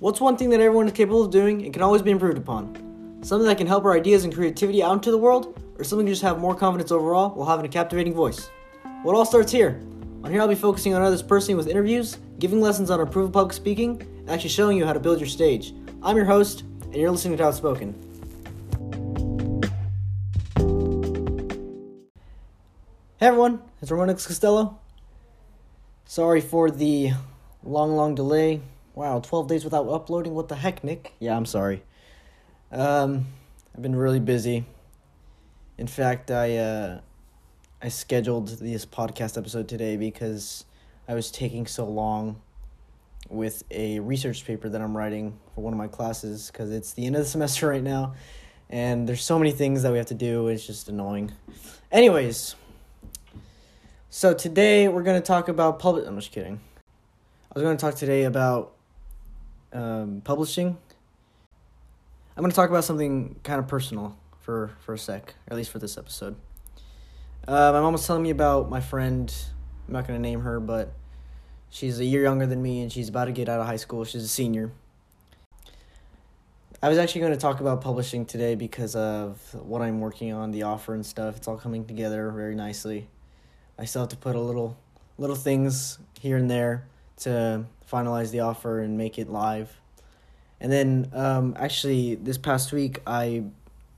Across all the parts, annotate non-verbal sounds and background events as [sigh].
What's one thing that everyone is capable of doing and can always be improved upon? Something that can help our ideas and creativity out into the world, or something to just have more confidence overall while having a captivating voice? Well, it all starts here. On here, I'll be focusing on others personally with interviews, giving lessons on improving public speaking, and actually showing you how to build your stage. I'm your host, and you're listening to Outspoken. Hey everyone, it's Ramon X Costello. Sorry for the long, long delay. Wow, 12 days without uploading. What the heck, Nick? Yeah, I'm sorry. Um, I've been really busy. In fact, I uh, I scheduled this podcast episode today because I was taking so long with a research paper that I'm writing for one of my classes because it's the end of the [laughs] semester right now, and there's so many things that we have to do. It's just annoying. Anyways, so today we're gonna talk about public. I'm just kidding. I was gonna talk today about um, publishing. I'm gonna talk about something kind of personal for for a sec, or at least for this episode. Uh, my mom was telling me about my friend. I'm not gonna name her, but she's a year younger than me, and she's about to get out of high school. She's a senior. I was actually going to talk about publishing today because of what I'm working on, the offer and stuff. It's all coming together very nicely. I still have to put a little little things here and there to finalize the offer and make it live. And then um, actually this past week I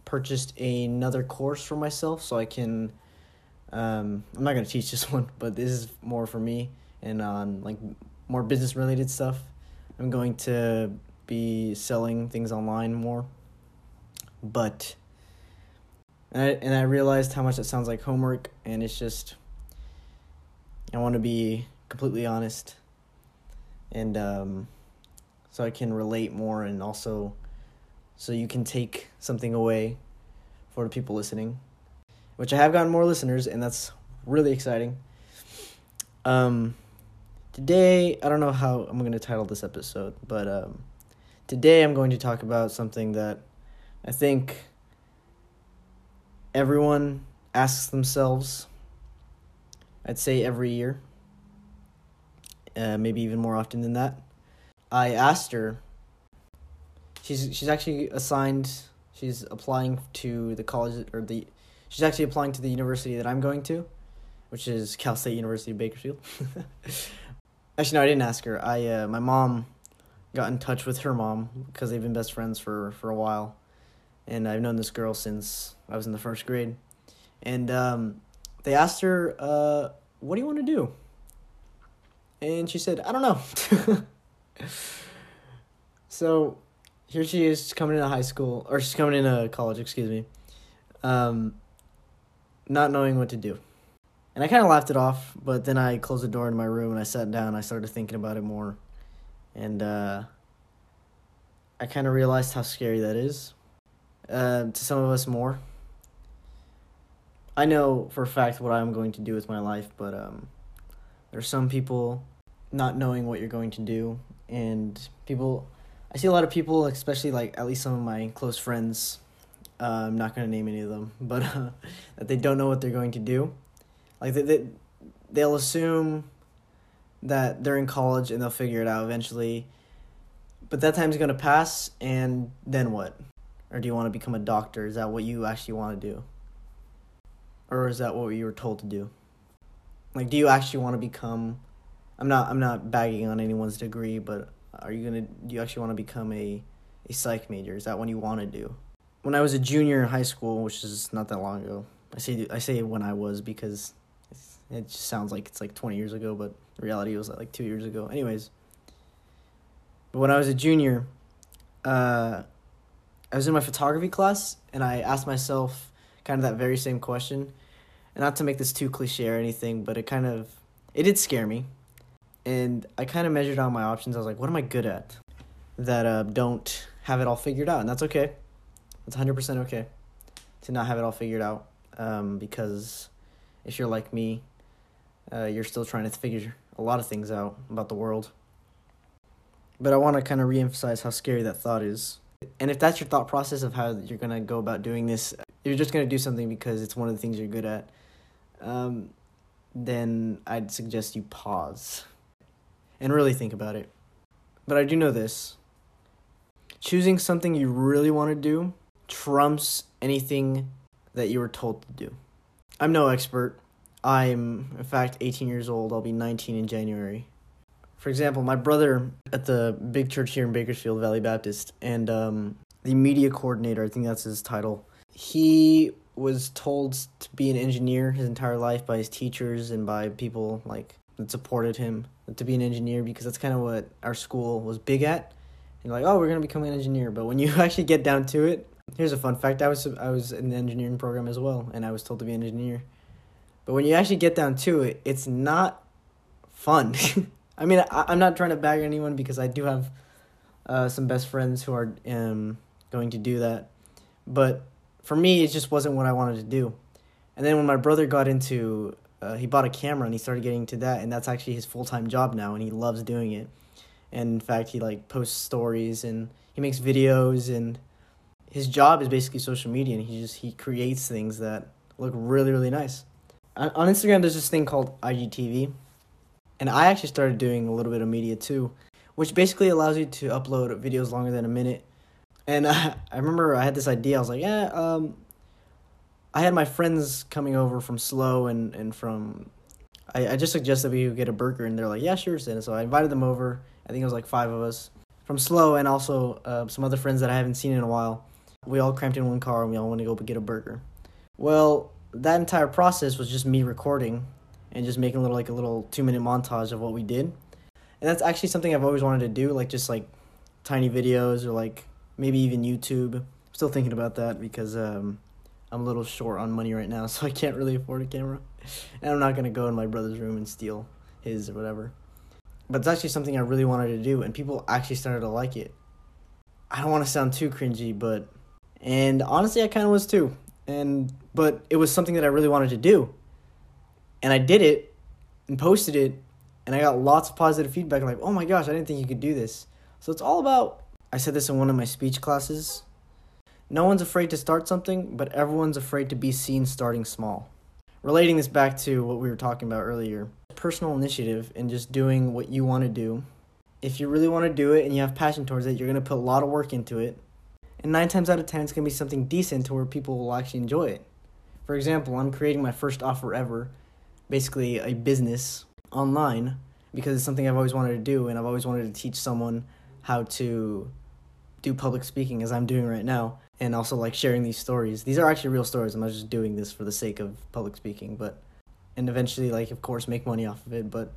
purchased another course for myself so I can um, I'm not going to teach this [laughs] one, but this is more for me and on like more business related stuff. I'm going to be selling things online more. But and I, and I realized how much it sounds like homework and it's just I want to be completely honest, and um, so I can relate more, and also so you can take something away for the people listening, which I have gotten more listeners, and that's really exciting. Um, today I don't know how I'm going to title this episode, but um, today I'm going to talk about something that I think everyone asks themselves I'd say every year, uh, maybe even more often than that. I asked her. She's she's actually assigned. She's applying to the college or the. She's actually applying to the university that I'm going to, which is Cal State University of Bakersfield. [laughs] actually, no, I didn't ask her. I uh, my mom got in touch with her mom because they've been best friends for for a while, and I've known this girl since I was in the first grade, and um, they asked her, uh, "What do you want to do?" And she said, "I don't know." [laughs] so here she is coming into high school, or she's coming into college. Excuse me. Um, not knowing what to do. And I kind of laughed it off, but then I closed the door in my room and I sat down. I started thinking about it more, and uh, I kind of realized how scary that is. Uh, to some of us more I know for a fact what I'm going to do with my life, but um, there's some people not knowing what you're going to do, and people. I see a lot of people, especially like at least some of my close friends. Uh, I'm not gonna name any of them, [laughs] but uh, that they don't know what they're going to do. Like they, they, they'll assume that they're in college and they'll figure it out eventually. But that time's gonna pass, and then what? Or do you want to become a doctor? Is that what you actually want to do? or is that what you were told to do? Like, do you actually want to become? I'm not. I'm not bagging on anyone's degree, but are you gonna? Do you actually want to become a, a psych major? Is that what you want to do? When I was a junior in high school, which is not that long ago, I say I say when I was because it just sounds like it's like 20 years ago, but reality was like two years ago. Anyways, but when I was a junior, uh, I was in my photography class, and I asked myself kind of that very same question and not to make this too cliche or anything, but it kind of it did scare me. And I kind of measured out my options. I was like, what am I good at that uh, don't have it all figured out? And that's okay. It's 100% okay to not have it all figured out um, because if you're like me, uh, you're still trying to figure a lot of things out about the world. But I want to kind of reemphasize how scary that thought is. And if that's your thought process of how you're going to go about doing this, you're just going to do something because it's one of the things you're good at um, then I'd suggest you pause and really think about it. But I do know this choosing something you really want to do trumps anything that you were told to do. I'm no expert. I'm, in fact, 18 years old. I'll be 19 in January. For example, my brother at the big church here in Bakersfield, Valley Baptist, and um, the media coordinator, I think that's his title, he was told to be an engineer his entire life by his teachers and by people like that supported him to be an engineer because that's kind of what our school was big at. And like, oh, we're gonna become an engineer. But when [laughs] you actually get down to it, here's a fun fact: I was I was in the engineering program as well, and I was told to be an engineer. But when you actually get down to it, it's not fun. [laughs] I mean, I, I'm not trying to bag anyone because I do have uh, some best friends who are um, going to do that. But for me, it just wasn't what I wanted to do. And then when my brother got into, uh, he bought a camera and he started getting into that, and that's actually his full time job now, and he loves doing it. And in fact, he like posts stories and he makes videos, and his job is basically social media, and he just he creates things that look really really nice. On Instagram, there's this thing called IGTV, and I actually started doing a little bit of media too, which basically allows you to upload videos longer than a minute. And [laughs] I, I remember I had this idea. I was like, yeah, um, I had my friends coming over from SLO and, and from, I, I just suggested we get a burger, and they're like, yeah, sure, Santa. So I invited them over. I think it was like five of us from SLO and also uh, some other friends that I haven't seen in a while. We all cramped in one car and we all went to go get a burger. Well, that entire process was just me recording and just making a little like a little two minute montage of what we did. And that's actually something I've always wanted to do, like just like tiny videos or like maybe even YouTube. I'm still thinking about that because um, I'm a little short on money right now, [laughs] so I can't really afford a camera. And I'm not gonna go in my brother's room and steal his or whatever. But it's actually something I really wanted to do, and people actually started to like it. I don't want to sound too cringy, but and honestly, I kind of was too. And but it was something that I really wanted to do and I did it and posted it, and I got lots of positive feedback. Like, oh my gosh, I didn't think you could do this. So it's all about. I said this in one of my speech classes. No one's afraid to start something, but everyone's afraid to be seen starting small. Relating this back to what we were talking about earlier personal initiative and just doing what you want to do. If you really want to do it and you have passion towards it, you're going to put a lot of work into it. And nine times out of ten, it's going to be something decent to where people will actually enjoy it. For example, I'm creating my first offer ever basically a business online because it's something I've always wanted to do and I've always wanted to teach someone how to do public speaking as I'm doing right now and also like sharing these stories. These are actually real stories. I'm not just doing this for the sake of public speaking, but and eventually like of course make money off of it, but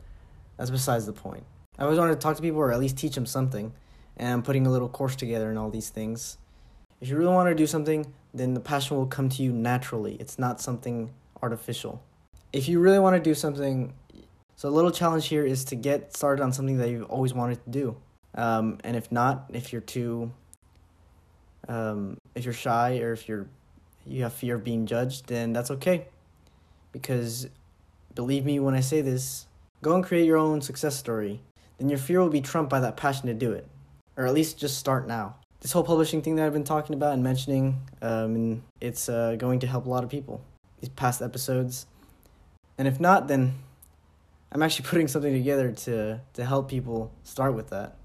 that's besides the point. I always wanted to talk to people or at least teach them something and I'm putting a little course together and all these things. If you really want to do something, then the passion will come to you naturally. It's not something artificial if you really want to do something, so a little challenge here is to get started on something that you've always wanted to do. Um, and if not, if you're too, um, if you're shy or if you're, you have fear of being judged, then that's okay. Because believe me when I say this, go and create your own success story. Then your fear will be trumped by that passion to do it. Or at least just start now. This whole publishing thing that I've been talking about and mentioning, um, it's uh, going to help a lot of people. These past episodes, and if not, then I'm actually [laughs] putting something together to to help people start with that.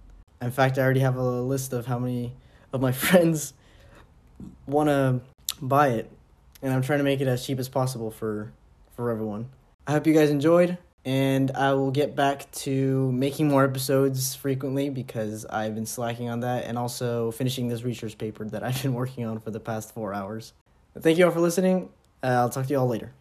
In fact, I already have a list of how many of my [laughs] friends want to buy it, and I'm trying to make it as cheap as possible for for everyone. I hope you guys enjoyed, and I will get back to making more episodes frequently because I've been slacking on that, and also finishing this research paper that I've been [laughs] working on for the past four hours. Thank you all for listening. Uh, I'll talk to you all later.